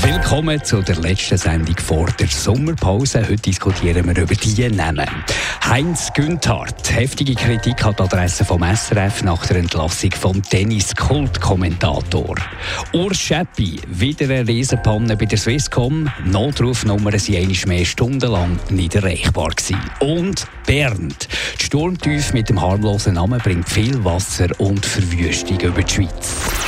Willkommen zu der letzten Sendung vor der Sommerpause. Heute diskutieren wir über die Namen. Heinz Günthardt. Heftige Kritik hat die Adresse vom SRF nach der Entlassung vom Tennis-Kult-Kommentator. Urs Schäppi. Wieder eine Riesenpanne bei der Swisscom. Notrufnummern sind einmal mehr stundenlang nicht erreichbar gewesen. Und Bernd. Die Sturmtief mit dem harmlosen Namen bringt viel Wasser und Verwüstung über die Schweiz.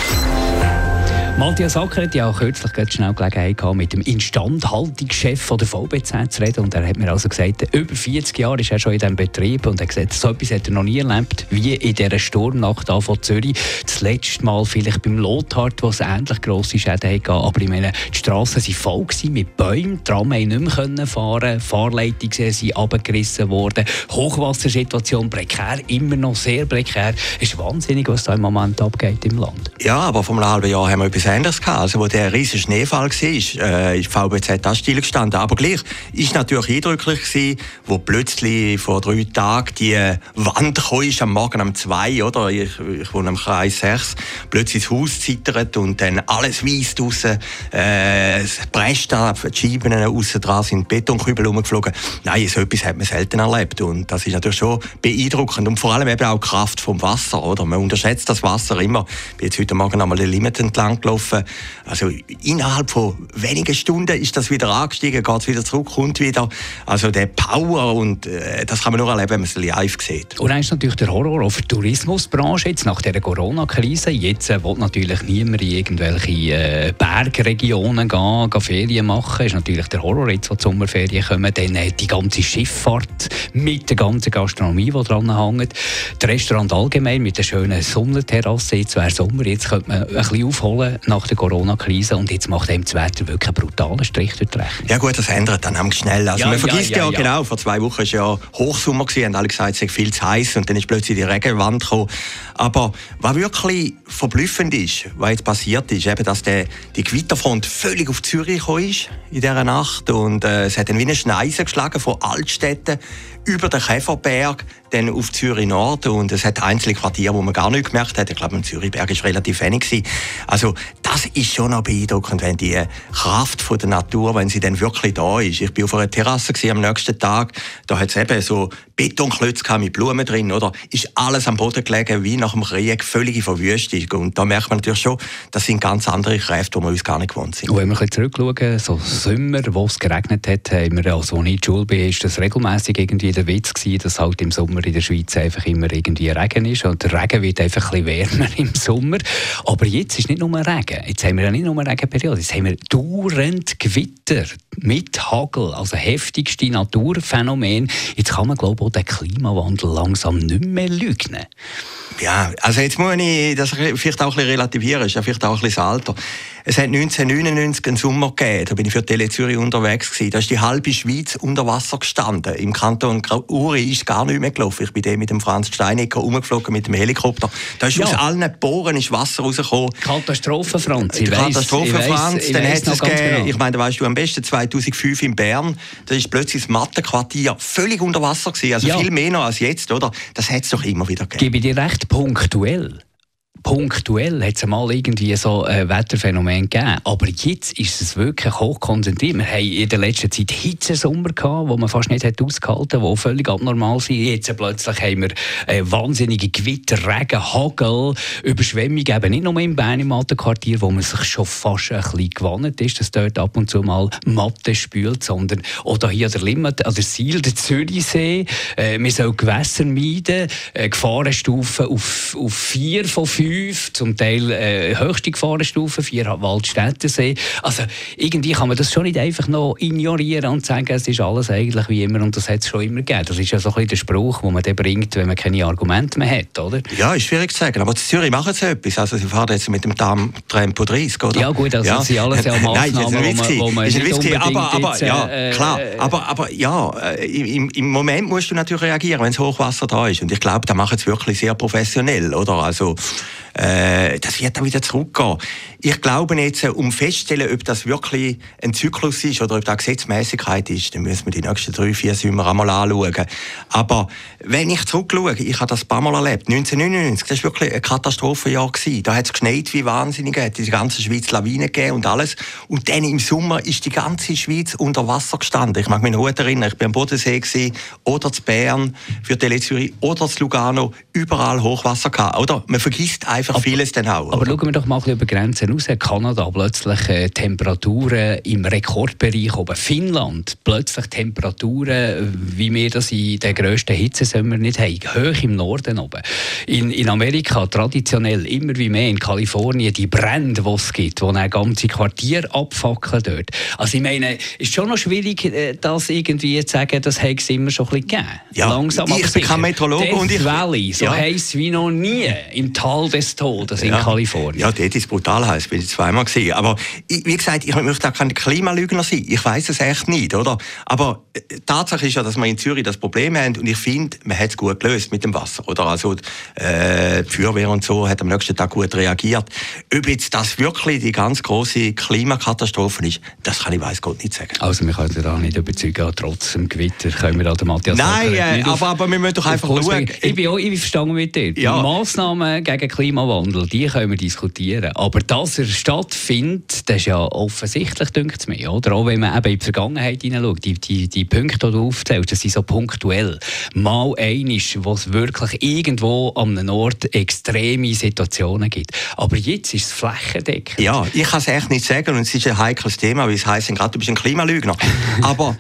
Matthias Acker hat ja auch kürzlich schnell Gelegenheit gehabt, mit dem Instandhaltungschef der VBZ zu reden. Und er hat mir also gesagt, über 40 Jahre ist er schon in diesem Betrieb und er hat gesagt, so etwas hat er noch nie erlebt, wie in dieser Sturmnacht von Zürich. Das letzte Mal vielleicht beim Lothard, wo es ähnlich grosse Schäden hatte. Aber ich meine, die Strassen waren voll mit Bäumen, die Tram nicht mehr fahren Fahrleitungen sind abgerissen worden, Hochwassersituation prekär, immer noch sehr prekär. Es ist wahnsinnig, was da im Moment abgeht im Land. Ja, aber vor einem halben Jahr haben wir etwas etwas Ähnliches gehabt. Also, wo der riesige Schneefall war, äh, ist VBZ auch stillgestanden. Aber gleich ist natürlich eindrücklich gewesen, wo plötzlich vor drei Tagen die Wand kam, am Morgen um zwei, oder? Ich, ich wohne am Kreis 6. Plötzlich das Haus zittert und dann alles weiss draussen, äh, es presst da, die Scheiben aussen dran sind Betonkübel rumgeflogen. Nein, so etwas hat man selten erlebt. Und das ist natürlich schon beeindruckend. Und vor allem eben auch die Kraft vom Wasser, oder? Man unterschätzt das Wasser immer. Ich bin jetzt heute Morgen einmal den Limit entlang gelaufen gelaufen. Also innerhalb von wenigen Stunden ist das wieder angestiegen, geht es wieder zurück, kommt wieder. Also der Power und äh, das kann man nur erleben, wenn man es live sieht. Und dann ist natürlich der Horror auf der Tourismusbranche jetzt nach der Corona-Krise. Jetzt äh, will natürlich niemand in irgendwelche äh, Bergregionen gehen, gehen, Ferien machen. Ist natürlich der Horror jetzt, wo die Sommerferien kommen. Dann äh, die ganze Schifffahrt mit der ganzen Gastronomie, die dran hängt. Das Restaurant allgemein mit der schönen Sonnenterrasse. Jetzt wäre Sommer, jetzt könnte man ein bisschen aufholen nach der Corona-Krise und jetzt macht einem das Wetter wirklich einen brutalen Strich durch die Rechnung. Ja gut, das ändert dann schnell. Also ja, man vergisst ja, ja, ja, genau, vor zwei Wochen war ja Hochsommer gewesen, haben alle gesagt, es sei viel zu heiß und dann ist plötzlich die Regenwand gekommen. Aber was wirklich verblüffend ist, was jetzt passiert ist, eben, dass der, die Gewitterfront völlig auf Zürich gekommen ist in dieser Nacht und äh, es hat dann wie eine Schneise geschlagen von Altstädten über den Käferberg dann auf Zürich Nord und es hat einzelne Quartiere, wo man gar nicht gemerkt hat. Ich glaube, im Zürichberg ist relativ wenig gewesen. Also das ist schon noch beeindruckend, wenn die Kraft von der Natur, wenn sie dann wirklich da ist. Ich bin auf einer Terrasse am nächsten Tag, da hat es eben so Betonklötze mit Blumen drin, oder? Ist alles am Boden gelegen, wie nach dem Krieg, völlige Verwüstung. Und da merkt man natürlich schon, das sind ganz andere Kräfte, die wir uns gar nicht gewohnt sind. Und wenn wir ein zurückschauen, so Sommer, wo es geregnet hat, haben also als ich in der Schule bin, ist das regelmäßig irgendwie der Witz gewesen, dass halt im Sommer in der Schweiz einfach immer irgendwie Regen ist und der Regen wird einfach ein bisschen wärmer im Sommer. Aber jetzt ist nicht nur Regen, jetzt haben wir ja nicht nur Regenperiode, jetzt haben wir dauernd Gewitter mit Hagel, also heftigste Naturphänomen. Jetzt kann man glaube ich auch den Klimawandel langsam nicht mehr leugnen. Ja, also jetzt muss ich das vielleicht auch ein bisschen relativieren, ist ja vielleicht auch ein bisschen das Alter. Es hat 1999 einen Sommer gegeben, da bin ich für Tele Zürich unterwegs gewesen. Da ist die halbe Schweiz unter Wasser gestanden. Im Kanton Uri ist gar nicht mehr gelaufen. Ich bin mit dem Franz Steinecker umgeflogen mit dem Helikopter. Da ist ja. aus allen Bohren ist Wasser rausgekommen. Katastrophe, Franz. Ich Katastrophe, weiss, Franz. Dann hat es gegeben, genau. ich meine, da weißt du am besten, 2005 in Bern, da ist plötzlich das Mattenquartier völlig unter Wasser gewesen. Also ja. viel mehr noch als jetzt, oder? Das hat es doch immer wieder gegeben. Gebe dir recht, punktuell punktuell hat es mal irgendwie so ein Wetterphänomen gegeben. Aber jetzt ist es wirklich hochkonzentriert. Wir haben in der letzten Zeit Hitzesommer gehabt, wo man fast nicht ausgehalten hat, die völlig abnormal sind. Jetzt plötzlich haben wir äh, wahnsinnige Gewitter, Regen, Hagel, Überschwemmungen, eben nicht nur im Bern wo man sich schon fast ein bisschen gewannet ist, dass dort ab und zu mal Matte spült, sondern oder hier an der Limmat, an der Siel, der Zürichsee. Äh, wir sollen Gewässer meiden, äh, Gefahrenstufen auf, auf vier von fünf fünf, zum Teil äh, höchste Gefahrenstufe, vier Waldstättensee. Also irgendwie kann man das schon nicht einfach noch ignorieren und sagen, es ist alles eigentlich wie immer und das hat es schon immer gegeben. Das ist ja so ein bisschen der Spruch, den man dann bringt, wenn man keine Argumente mehr hat, oder? Ja, ist schwierig zu sagen, aber in Zürich machen sie etwas. Also sie fahren jetzt mit dem Tempo 30, oder? Ja gut, also ja. das sind alles ja Massnahmen, Nein, wo man, wo man ist aber, aber, jetzt, ja, äh, klar, äh, aber, aber ja, äh, im, im Moment musst du natürlich reagieren, wenn es Hochwasser da ist und ich glaube, da machen sie wirklich sehr professionell, oder? Also Äh, das wird dann wieder zurückgehen. Ich glaube jetzt, um festzustellen, ob das wirklich ein Zyklus ist oder ob das Gesetzmäßigkeit ist, dann müssen wir die nächsten drei, vier Sommer einmal anschauen. Aber wenn ich zurückschaue, ich habe das ein paar Mal erlebt, 1999, das war wirklich ein Katastrophenjahr. Gewesen. Da hat es geschneit wie wahnsinnig, hat die ganze Schweiz Lawinen gegeben und alles. Und dann im Sommer ist die ganze Schweiz unter Wasser gestanden. Ich mag mich noch gut erinnern, ich war am Bodensee gewesen, oder zu Bern für Tele Zürich oder zu Lugano, überall Hochwasser gehabt. Oder? Man vergisst einfach aber, vieles dann auch. Aber oder? schauen wir doch mal über Grenzen raus. Kanada plötzlich äh, Temperaturen im Rekordbereich oben. Finnland plötzlich Temperaturen, wie wir das in den grössten Hitzesommer nicht haben. Hoch im Norden oben. In, in Amerika traditionell immer wie mehr in Kalifornien die Brände, die es gibt, wo ein ganzes Quartier abfackeln dort. Also ich meine, ist schon noch schwierig, äh, das irgendwie zu sagen, das hätte es immer schon ein bisschen gegeben. Ja, Langsam ich bin kein Meteorologe und ich... Valley, so ja. heiß wie noch nie, im Tal des Todes in Kalifornien. Ja, dort ist brutal heiß, bin ich zweimal gesehen. Aber wie gesagt, ich möchte auch kein Klimalügner sein. Ich weiß es echt nicht, oder? Aber äh, Tatsache ist ja, dass wir in Zürich das Problem haben und ich finde, man hat es gut gelöst mit dem Wasser, oder? Also äh, die Feuerwehr und so hat am nächsten Tag gut reagiert. Ob jetzt das wirklich die ganz große Klimakatastrophe ist, das kann ich weiß Gott nicht sagen. Also wir können da nicht überzeugen, trotz dem Gewitter können wir da Matthias Nein, äh, aber, aber wir müssen doch einfach schauen. Ich bin auch verstanden mit dir. Ja. Die Massnahmen gegen Klimawandel, die können wir diskutieren. Aber dass er stattfindet, das ist ja offensichtlich, denkt es mir. Oder? Auch wenn man eben in die Vergangenheit hineinschaut, die, die, die Punkte, die du aufzählst, das sind so punktuell. Mal einisch, wo es wirklich irgendwo an einem Ort extreme Situationen gibt. Aber jetzt ist es flächendeckend. Ja, ich kann es echt nicht sagen und es ist ein heikles Thema, weil es heisst gerade, du bist ein Klimalügner. Aber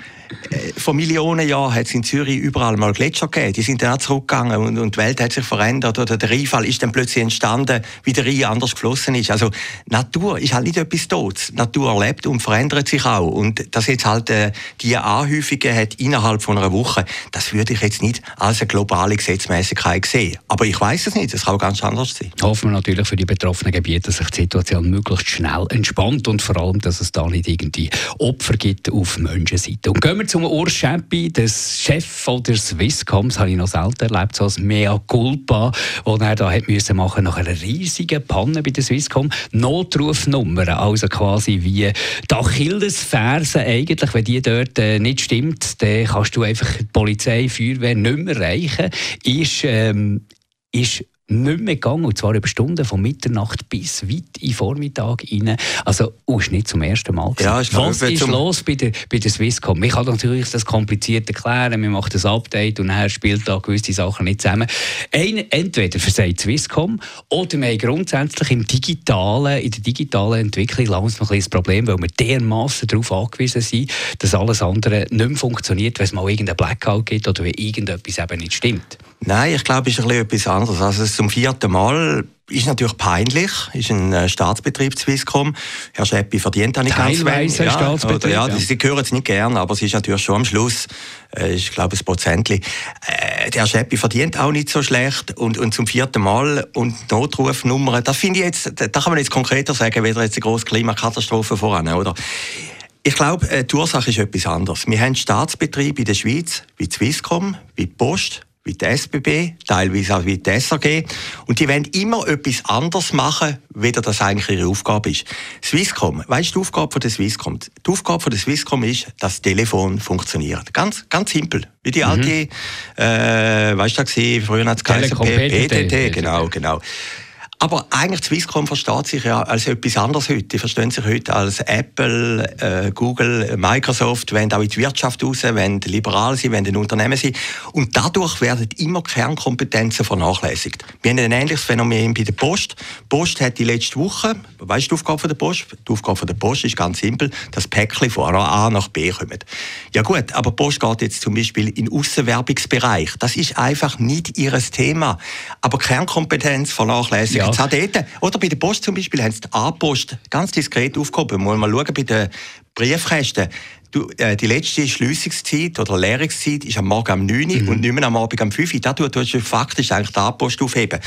vor Millionen Jahren hat es in Zürich überall mal Gletscher gegeben. Die sind dann auch zurückgegangen und, und, die Welt hat sich verändert. Oder der Rheinfall ist dann plötzlich entstanden, wie der Rhein anders geflossen ist. Also Natur ist halt nicht etwas Todes. Natur lebt und verändert sich auch. Und dass jetzt halt äh, die Anhäufungen hat innerhalb von einer Woche, das würde ich jetzt nicht als eine globale Gesetzmäßigkeit sehen. Aber ich weiß es nicht. Es kann auch ganz anders sein. Hoffen wir natürlich für die betroffenen Gebiete, dass sich die Situation möglichst schnell entspannt und vor allem, dass es da nicht irgendwie Opfer gibt auf Menschenseite. Und gehen wir zum Urs Schäppi, des Chef von der Swisscom, das habe ich noch selten erlebt, so als Mea Culpa, das er da hat müssen machen nach einer riesigen Panne bei der Swisscom. Notrufnummern, also quasi wie die Achillesferse eigentlich, wenn die dort äh, nicht stimmt, dann kannst du einfach die Polizei, Feuerwehr nicht mehr erreichen, ist, ähm, ist nicht mehr gegangen, und zwar über Stunden von Mitternacht bis weit in den Vormittag rein. Also, oh, ist nicht zum ersten Mal. Ja, ist Was ist los bei der, bei der Swisscom? Ich kann natürlich das kompliziert erklären, wir machen das Update und nachher spielt da gewisse Sachen nicht zusammen. Ein, entweder versagt Swisscom oder wir haben grundsätzlich im digitalen, in der digitalen Entwicklung langsam noch ein das Problem, weil wir dermaßen darauf angewiesen sind, dass alles andere nicht mehr funktioniert, wenn es mal irgendeinen Blackout gibt oder wenn irgendetwas eben nicht stimmt. Nein, ich glaube, es ist ein etwas anderes. Also zum vierten Mal ist natürlich peinlich, ist ein äh, Staatsbetrieb Swisscom. Herr Scheppi verdient auch nicht Teilweise ganz wenig. Ja, Staatsbetrieb, ja, ja. Sie hören es nicht gern, aber es ist natürlich schon am Schluss, äh, ich glaube, ein Prozentli. Äh, der Herr Scheppi verdient auch nicht so schlecht und, und zum vierten Mal und Notrufnummer, das finde ich jetzt, da kann man jetzt konkreter sagen, weder jetzt eine grosse Klimakatastrophe voran, oder? Ich glaube, äh, die Ursache ist etwas anderes. Wir haben Staatsbetriebe in der Schweiz, wie Swisscom, wie die Post, wie die SBB, teilweise auch wie die SAG. Und die wollen immer etwas anderes machen, weder das eigentlich ihre Aufgabe ist. Swisscom, weißt du die Aufgabe von der Swisscom? Die Aufgabe von der Swisscom ist, dass das Telefon funktioniert. Ganz, ganz simpel. Wie die mhm. alte, äh, weißt du, früher hat es geheißen PTT, genau, genau. Aber eigentlich Swisscom versteht sich ja als etwas anderes heute. Die verstehen sich heute als Apple, äh, Google, Microsoft, wenn auch in die Wirtschaft raus, wenn liberal sind, wenn ein Unternehmen sind. Und dadurch werden immer Kernkompetenzen vernachlässigt. Wir haben ein ähnliches Phänomen bei der Post. Die Post hat die letzte Woche, weißt du die Aufgabe der Post? Die Aufgabe der Post ist ganz simpel, das Päckchen von A nach B kommt. Ja gut, aber die Post geht jetzt zum Beispiel in den Aussenwerbungsbereich. Das ist einfach nicht ihr Thema. Aber Kernkompetenz vernachlässigt. Ja. Jetzt dort, oder bei der Post zum Beispiel, haben sie die A-Post ganz diskret aufgehoben. Muss mal schauen bei den Briefkästen du, äh, die letzte Schliessungszeit oder Lehrungszeit ist am Morgen um 9 Uhr mhm. und nicht mehr am Abend um 5 Uhr. Da tust du faktisch eigentlich die Post aufheben.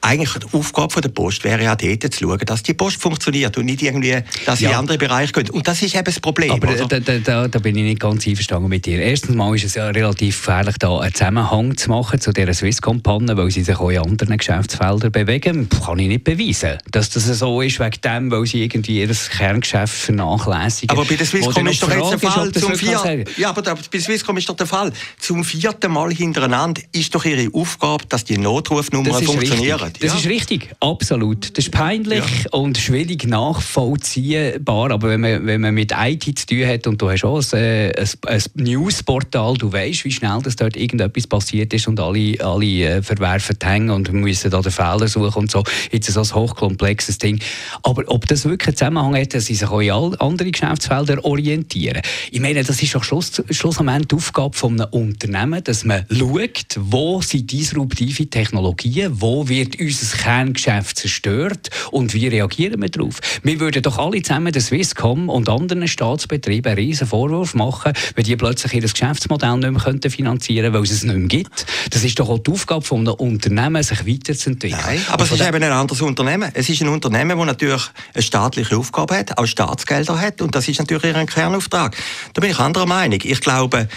Eigentlich die Aufgabe der Post wäre ja dort zu schauen, dass die Post funktioniert und nicht irgendwie, dass ja. in andere Bereiche gehen. Und das ist eben das Problem. Aber da, da, da, da, bin ich nicht ganz einverstanden mit dir. Erstens mal ist es ja relativ gefährlich, da einen Zusammenhang zu machen zu dieser Swisscom-Panne, weil sie sich auch in anderen Geschäftsfeldern bewegen. Kann ich nicht beweisen, dass das so ist, wegen dem, weil sie irgendwie ihr Kerngeschäft vernachlässigen. Aber bei der Swisscom ist doch jetzt der Fall zum vierten Ja, aber bei Swisscom ist doch der Fall. Zum vierten Mal hintereinander ist doch ihre Aufgabe, dass die Notrufnummern funktionieren. Richtig. Das ja. ist richtig, absolut. Das ist peinlich ja. und schwierig nachvollziehbar. Aber wenn man, wenn man mit IT zu tun hat und du hast auch ein, äh, ein, ein Newsportal, du weißt, wie schnell dass dort irgendetwas passiert ist und alle, alle äh, verwerfen die Hänge und müssen da den Fehler suchen und so. Jetzt ist das ein hochkomplexes Ding. Aber ob das wirklich einen Zusammenhang hat, dass sie sich auch in alle anderen Geschäftsfelder orientieren. Ich meine, das ist doch Schluss, schlussendlich die Aufgabe von einem Unternehmen, dass man schaut, wo sind disruptive Technologien, wo wird unser Kerngeschäft zerstört und wie reagieren wir darauf. Wir würden doch alle zusammen der Swisscom und anderen Staatsbetrieben einen riesen Vorwurf machen, wenn die plötzlich ihr Geschäftsmodell nicht mehr könnten finanzieren weil es es nicht mehr gibt. Das ist doch auch die Aufgabe von einem Unternehmen, sich weiterzuentwickeln. Nein, aber es ist eben ein anderes Unternehmen. Es ist ein Unternehmen, das natürlich eine staatliche Aufgabe hat, auch Staatsgelder hat und das ist natürlich ihr Kernauftrag. Da bin ich anderer Meinung. Ich glaube,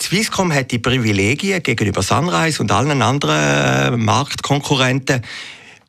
Swisscom hat die Privilegien gegenüber Sunrise und allen anderen Marktkonkurrenten,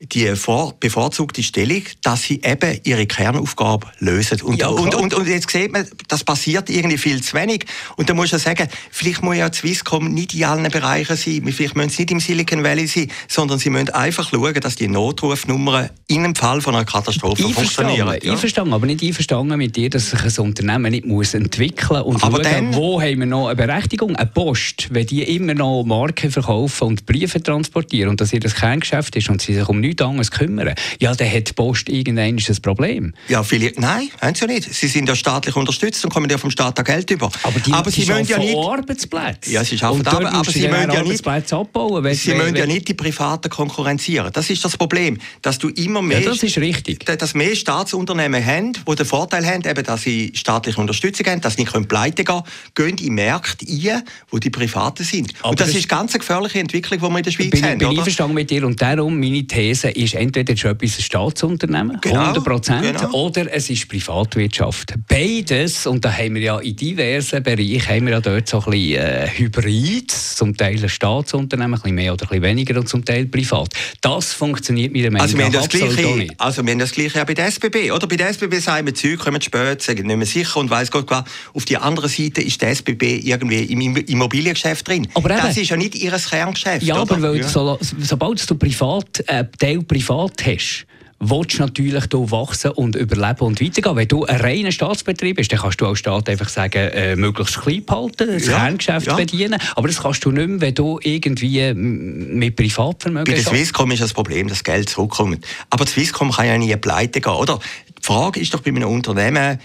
die vor, bevorzugte Stellung, dass sie eben ihre Kernaufgabe lösen. Und, ja, und, und, und, jetzt sieht man, das passiert irgendwie viel zu wenig. Und da muss ich sagen, vielleicht muss ja Swisscom nicht in allen Bereichen sein, vielleicht müssen sie nicht im Silicon Valley sein, sondern sie müssen einfach schauen, dass die Notrufnummern in einem Fall von einer Katastrophe funktionieren. Ja. Einverstanden, aber nicht einverstanden mit dir, dass sich ein Unternehmen nicht muss entwickeln muss und aber schauen, dann, wo haben wir noch eine Berechtigung, eine Post, wenn die immer noch Marken verkaufen und Briefe transportieren und dass ihr das Kerngeschäft ist und sie sich um nichts anderes kümmern, ja, dann hat die Post irgendein ein Problem. Ja, viele, nein, haben sie ja nicht. Sie sind ja staatlich unterstützt und kommen ja vom Staat Geld über. Aber, die, aber sie müssen ja nicht Arbeitsplätze. Ja, sie schaffen aber, aber sie müssen ja nicht abbauen. Sie müssen ja nicht die Privaten konkurrenzieren. Das ist das Problem, dass du immer mehr, ja, das ist richtig. dass mehr Staatsunternehmen haben, die den Vorteil haben, eben, dass sie staatliche Unterstützung haben, dass sie nicht pleite gehen können, gehen in Märkte ein, wo die Privaten sind. Aber und das, das ist eine ganz gefährliche Entwicklung, die wir in der Schweiz bin, haben. Bin ich verstanden mit dir und darum meine These These ist, entweder ist etwas ein Staatsunternehmen, genau, 100 Prozent, genau. oder es ist Privatwirtschaft. Beides, und da haben wir ja in diversen Bereichen, haben wir ja dort so ein bisschen äh, Hybrid, zum Teil ein Staatsunternehmen, ein bisschen mehr oder ein bisschen weniger und zum Teil privat. Das funktioniert mit der Meinung also wir haben das Gleiche. Also wir haben das Gleiche auch bei der SBB. Oder bei der SBB sagen wir, Zeug kommen spät, sagen nicht mehr sicher und weiss Gott was. Auf der anderen Seite ist der SBB irgendwie im Immobiliengeschäft drin. Aber das eben, ist ja nicht ihr Kerngeschäft. Ja, oder? aber weil ja. so, sobald du privat äh, Teil privat hast, willst du natürlich hier wachsen und überleben und weitergehen. Wenn du ein reiner Staatsbetrieb bist, dann kannst du als Staat einfach sagen, äh, möglichst klein behalten, das ja, Kerngeschäft ja. bedienen. Aber das kannst du nicht mehr, wenn du irgendwie mit Privatvermögen... Bei der Swisscom ist das Problem, dass das Geld zurückkommt. Aber die Swisscom kann ja nie pleite gehen, oder? Die Frage ist doch bei einem Unternehmen,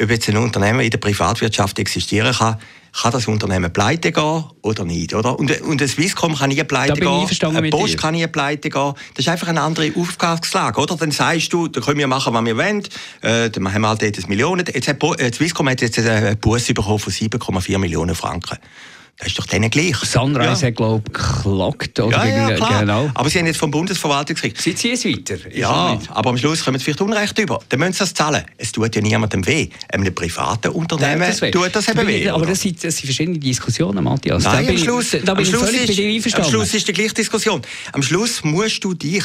ob jetzt ein Unternehmen in der Privatwirtschaft existieren kann, kann das Unternehmen pleite gehen oder nicht, oder? Und, und ein Swisscom kann nie pleite gehen, eine Post kann nie pleite gehen. Das ist einfach eine andere Aufgangslage, oder? Dann sagst du, da können wir machen, was wir wollen, äh, dann haben wir halt jetzt Millionen. Jetzt hat, äh, Swisscom hat jetzt einen Bus bekommen von 7,4 Millionen Franken. Das ist doch denen gleich. Sunrise ja. hat, glaube ich, geklagt. Oder ja, ja, klar. Genau. Aber sie haben jetzt vom Bundesverwaltungsgericht... Sie ziehen es weiter. Ja, aber am Schluss kommen sie vielleicht Unrecht über. Dann müssen sie das zahlen. Es tut ja niemandem weh. Einem privaten Unternehmen das tut das eben weh. Aber das sind, das sind verschiedene Diskussionen, Matthias. Nein, am Schluss, ich, am Schluss ist, Am Schluss ist die gleiche Diskussion. Am Schluss musst du dich,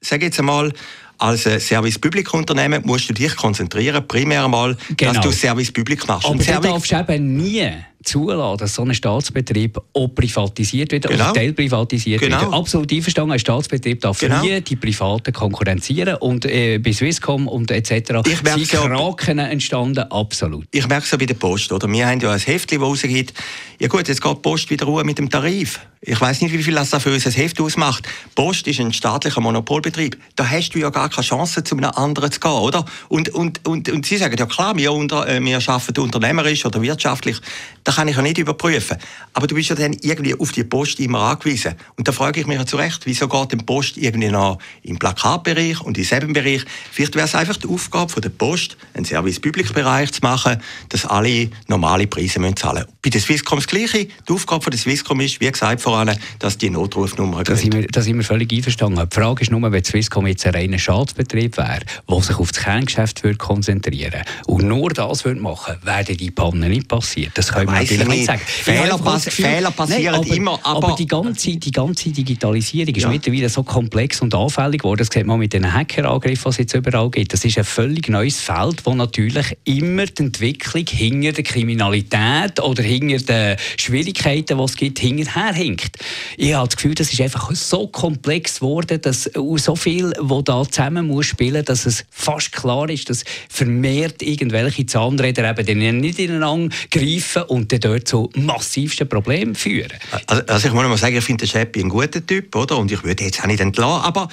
sag jetzt einmal, als Service Public Unternehmen musst du dich konzentrieren, primär einmal, genau. dass du Service Public machst. Aber du darfst eben nie zulassen, dass so ein Staatsbetrieb auch privatisiert wird genau. oder teilprivatisiert genau. wird. Absolut einverstanden, ein Staatsbetrieb darf genau. nie die Privaten konkurrenzieren und äh, bei Swisscom und etc. Ich sind Kraken entstanden, absolut. Ich merke es ja bei der Post, oder? Wir haben ja ein Heftchen, das rausgeht, ja gut, jetzt geht die Post wieder ruhig mit dem Tarif. Ich weiß nicht, wie viel das für uns ein Heft ausmacht. Post ist ein staatlicher Monopolbetrieb. Da hast du ja gar keine Chance, zu einem anderen zu gehen, oder? Und, und, und, und sie sagen, ja klar, wir, unter, äh, wir arbeiten unternehmerisch oder wirtschaftlich Das kann ich ja nicht überprüfen. Aber du bist ja dann irgendwie auf die Post immer angewiesen. Und da frage ich mich ja zu Recht, wieso geht die Post irgendwie noch im Plakatbereich und im selben Bereich? Vielleicht wäre es einfach die Aufgabe der Post, einen Service-Public-Bereich zu machen, dass alle normale Preise müssen zahlen müssen. Bei der Swisscom das Gleiche. Die Aufgabe der Swisscom ist, wie gesagt, vor allem, dass die Notrufnummer da sind, wir, da sind wir völlig einverstanden. Die Frage ist nur, wenn Swisscom jetzt ein reiner Staatsbetrieb wäre, der sich auf das Kerngeschäft würde konzentrieren und nur das würde machen, wäre die Panne nicht passiert. Das können wir natürlich nicht sagen. Fehler, pass Gefühl, Fehler passieren nein, aber, immer. Aber, aber, die, ganze, die ganze Digitalisierung ist ja. mittlerweile so komplex und anfällig geworden. Das sieht man mit den Hackerangriffen, die es jetzt überall gibt. Das ist ein völlig neues Feld, wo natürlich immer die Entwicklung hinter der Kriminalität oder hinter den Schwierigkeiten, die es gibt, hinterher hinkt. Ich habe das Gefühl, das ist einfach so komplex geworden, dass so viel, wo da zusammen muss spielen, dass es fast klar ist, dass vermehrt irgendwelche Zahnräder eben nicht ineinander greifen und dann dort zu massivsten Problemen führen. Also, also ich muss mal sagen, ich finde den Scheppi ein guter Typ, oder? Und ich würde jetzt auch nicht entlassen, aber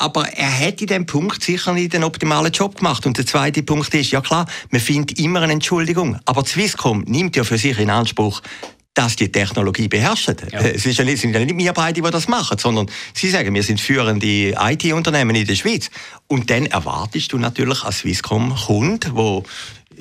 aber er hat in diesem Punkt sicher nicht den optimalen Job gemacht. Und der zweite Punkt ist, ja klar, man findet immer eine Entschuldigung. Aber Swisscom nimmt ja für sich in Anspruch, dass die Technologie beherrschen. Ja. Es ist ja nicht, sind ja nicht wir beide, die das machen, sondern sie sagen, wir sind führende IT-Unternehmen in der Schweiz. Und dann erwartest du natürlich als Swisscom-Kunde, wo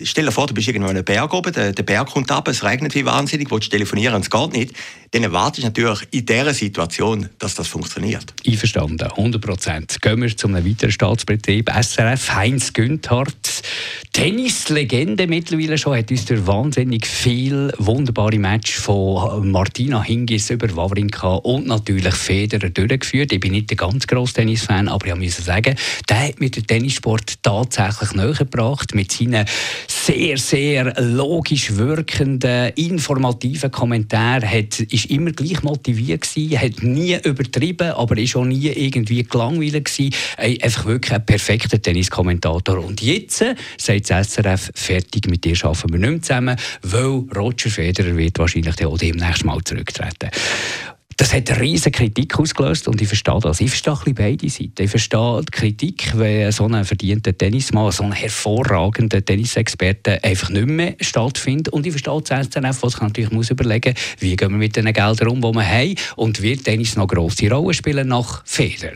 stell dir vor, du bist irgendwo in einem Berg oben, der, der Berg kommt ab, es regnet wie wahnsinnig, willst telefonieren und es geht nicht, dann erwartest du natürlich in dieser Situation, dass das funktioniert. Einverstanden, 100 Prozent. Gehen wir zu einem weiteren Staatsbetrieb, SRF, Heinz Günthardt. Tennislegende mittlerweile schon, hat uns durch wahnsinnig viel wunderbare Match von Martina Hingis über Wawrinka und natürlich Federer durchgeführt. Ich bin nicht der ganz grosse Tennisfan, aber ich muss sagen, der hat mir den Tennissport tatsächlich näher gebracht mit seinen sehr, sehr logisch wirkenden, informativen Kommentaren. Hat, ist immer gleich motiviert gewesen, hat nie übertrieben, aber ist auch nie irgendwie gelangweilt gewesen. Einfach wirklich ein perfekter Tenniskommentator. Und jetzt sagt das SRF, fertig mit dir arbeiten wir nicht mehr zusammen, weil Roger Federer wird wahrscheinlich auch demnächst mal zurücktreten. Das hat eine riesige Kritik ausgelöst und ich verstehe das. Ich verstehe beide Seiten. Ich verstehe die Kritik, wenn so ein verdienter Tennismann, so ein hervorragender Tennisexperte einfach nicht mehr stattfindet. Und ich verstehe das SNF, was natürlich muss überlegen wie gehen wir mit den Geldern um, die wir haben und wird Tennis noch grosse Rolle spielen nach Federer?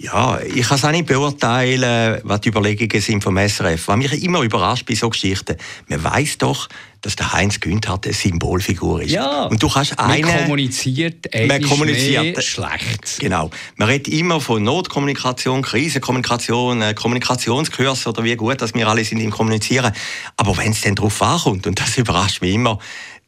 Ja, ich kann es auch nicht beurteilen, was die Überlegungen sind vom SRF. Was mich immer überrascht bei so Geschichten, man weiß doch, dass der Heinz Günther eine Symbolfigur ist. Ja, und du kannst eine, man kommuniziert, man kommuniziert schlecht. Genau. Man redet immer von Notkommunikation, Krisenkommunikation, äh, Kommunikationskurs oder wie gut, dass wir alle sind im Kommunizieren. Aber wenn es dann darauf ankommt, und das überrascht mich immer,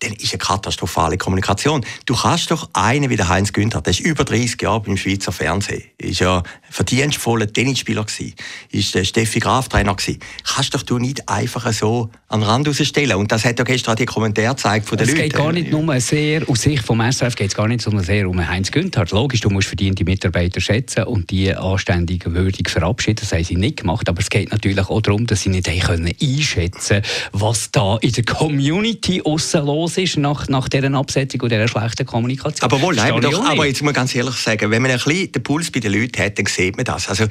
dann ist eine katastrophale Kommunikation. Du kannst doch einen wie der Heinz Günther, der ist über 30 Jahre beim Schweizer Fernsehen, ist ja verdienstvoller Tennisspieler gewesen, ist der Steffi Graf Trainer gewesen. Kannst doch du nicht einfach so an den Rand rausstellen. Und das hat ja gestern die Kommentare gezeigt von den es Leuten. Es geht gar nicht nur sehr, aus Sicht vom SRF geht es gar nicht so sehr um Heinz Günther. Logisch, du musst verdiente Mitarbeiter schätzen und die anständig würdig verabschieden. Das haben sie nicht gemacht. Aber es geht natürlich auch darum, dass sie nicht einschätzen können, was da in der Community aussen los los ist nach, nach dieser Absetzung und dieser schlechten Kommunikation. Aber wohl, nein, doch, aber jetzt muss man ganz ehrlich sagen, wenn man ein bisschen den Puls bei den Leuten hat, dann sieht man das. Also,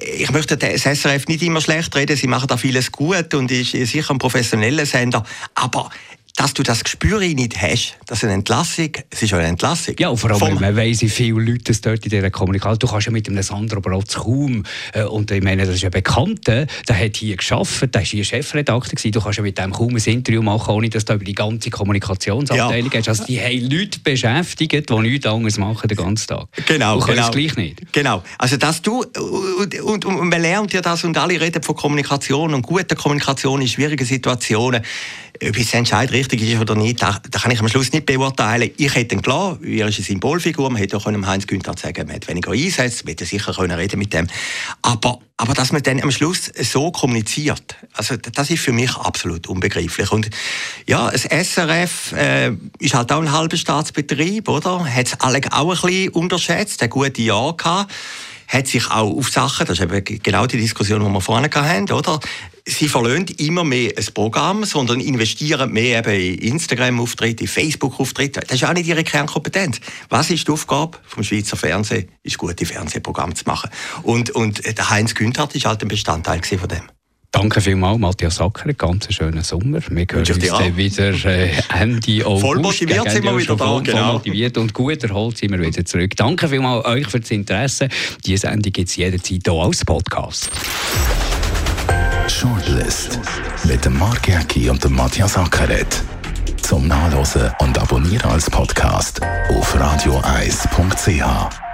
ich möchte das SRF nicht immer schlecht reden, sie machen da vieles gut und ist sicher ein professioneller Sender, aber dass du das Gespür nicht hast, dass eine Entlassung, es ist eine Entlassung. Ja, und vor allem, Vom man weiss, wie viele Leute es dort in dieser Kommunikation, du kannst ja mit einem Sandro Brotz kaum, äh, und ich meine, das ist ein Bekannter, der hat hier geschafft, der war hier Chefredakteur gewesen, du kannst ja mit dem kaum ein Interview machen, ohne dass du über die ganze Kommunikationsabteilung ja. hast. Also die haben Leute beschäftigt, die nichts anderes machen den ganzen Tag. Genau, und genau. es gleich nicht. Genau, also dass du, und, und, und man lernt ja das, und alle reden von Kommunikation und guter Kommunikation in schwierigen Situationen, ob es Entscheid richtig ist oder nicht, da, da, kann ich am Schluss nicht beurteilen. Ich hätte klar, er ist eine Symbolfigur, man hätte auch Heinz Günther sagen man hat weniger Einsätze, man hätte sicher können reden mit dem. Aber, aber dass man dann am Schluss so kommuniziert, also das ist für mich absolut unbegreiflich. Und ja, das SRF äh, ist halt auch ein halber Staatsbetrieb, oder? Hat es alle auch ein bisschen unterschätzt, ein gutes Jahr gehabt hat sich auch auf Sachen, das ist eben genau die Diskussion, die wir vorhin hatten, oder? Sie verlöhnen immer mehr ein Programm, sondern investieren mehr eben in Instagram-Auftritte, in Facebook-Auftritte. Das ist auch nicht ihre Kernkompetenz. Was ist die Aufgabe vom Schweizer Fernsehen? Ist gute Fernsehprogramme zu machen. Und, und der Heinz Günther ist halt ein Bestandteil von dem. Danke vielmals, Matthias Sacker. Ganz schönen Sommer. Wir hören uns dann wieder äh, Ende August. Voll motiviert sind wir wieder da, voll, genau. Voll motiviert und gut erholt sind wir wieder zurück. Danke vielmals euch für das Interesse. Diese Sendung gibt es jederzeit auch als Podcast. Shortlist mit dem Mark Jäcki und dem Matthias Ackeret. Zum Nachlesen und Abonnieren als Podcast auf radioeis.ch.